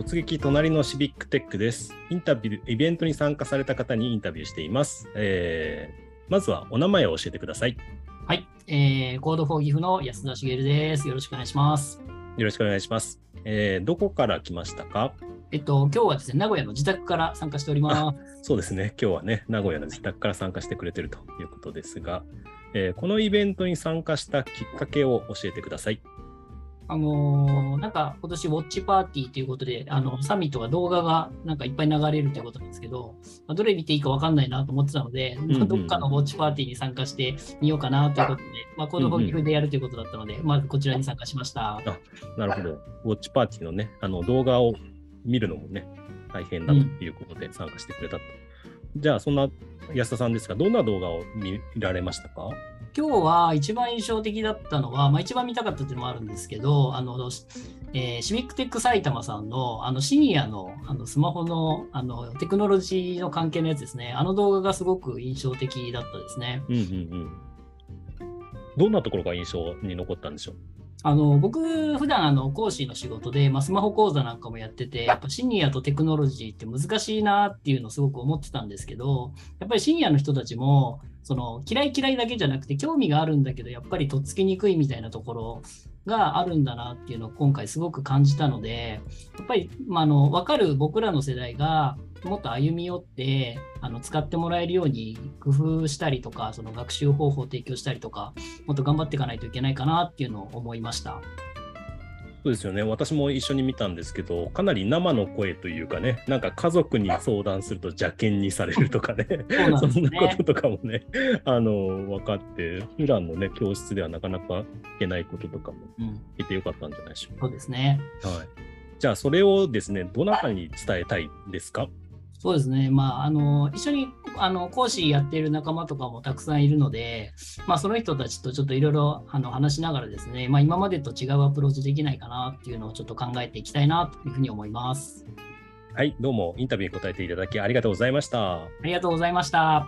突撃隣のシビックテックです。インタビュー、イベントに参加された方にインタビューしています。えー、まずはお名前を教えてください。はい、えー、コードフォーギフの安田茂です。よろしくお願いします。よろしくお願いします。えー、どこから来ましたか？えっと、今日はですね、名古屋の自宅から参加しております。そうですね。今日はね、名古屋の自宅から参加してくれてるということですが、えーこのイベントに参加したきっかけを教えてください。あのーなんか今年ウォッチパーティーということで、あのサミットが動画がなんかいっぱい流れるということなんですけど、まあどれ見ていいか分かんないなと思ってたので、んうんどっかのウォッチパーティーに参加してみようかなということで、まあ、コードフォーギフでやるということだったので、まずこちらに参加しました。なるほど。ウォッチパーティーのね、あの動画を見るのもね、大変だということで参加してくれたと。じゃあ、そんな安田さんですが、どんな動画を見られましたか？今日は一番印象的だったのは、まあ、一番見たかったっていうのもあるんですけど、あのえーシビックテック埼玉さんのあのシニアのあのスマホのあのテクノロジーの関係のやつですね、あの動画がすごく印象的だったですね。うんうんうん。どんなところが印象に残ったんでしょう？あの僕、普段あの講師の仕事で、まあ、スマホ講座なんかもやってて、やっぱシニアとテクノロジーって難しいなっていうのをすごく思ってたんですけど、やっぱりシニアの人たちも、その嫌い嫌いだけじゃなくて興味があるんだけど、やっぱりとっつきにくいみたいなところがあるんだなっていうのを今回すごく感じたので、やっぱり、まあ、あの分かる僕らの世代がもっと歩み寄ってあの使ってもらえるように工夫したりとか、その学習方法を提供したりとか、もっと頑張っていかないといけないかなっていうのを思いました。そうですよね。私も一緒に見たんですけど、かなり生の声というかね、なんか家族に相談すると邪険にされるとかね、そんなこね。ととかもね、あの、分かって、普段のね、教室ではなかなか聞けないこととかもうん、聞いてよかったんじゃないでしょうそうですね。か。はい。じゃあ、それをですね、どなたに伝えたいですか？そうですね、まあ、あの一緒にあの講師やっている仲間とかもたくさんいるので、まあ、その人たちとちょっといろいろ話しながらですね、まあ、今までと違うアプローチできないかなっていうのをちょっと考えていきたいなというふうに思います。はい、どうもインタビューに答えていただきありがとうございました。ありがとうございました。